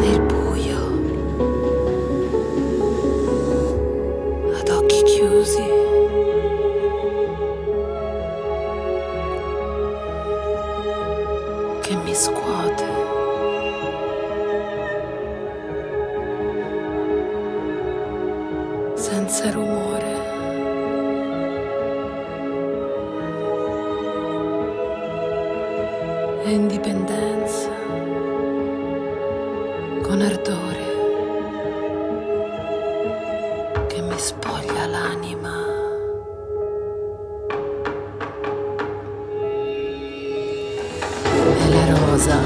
Nel buio. Ad occhi chiusi. che mi scuote. Senza rumore. E indipendenza. Con ardore. Che mi spoglia l'anima. È la rosa.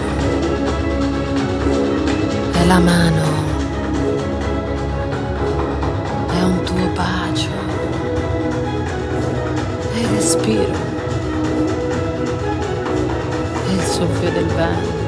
È la mano. È un tuo bacio. È il respiro. È il soffio del vento.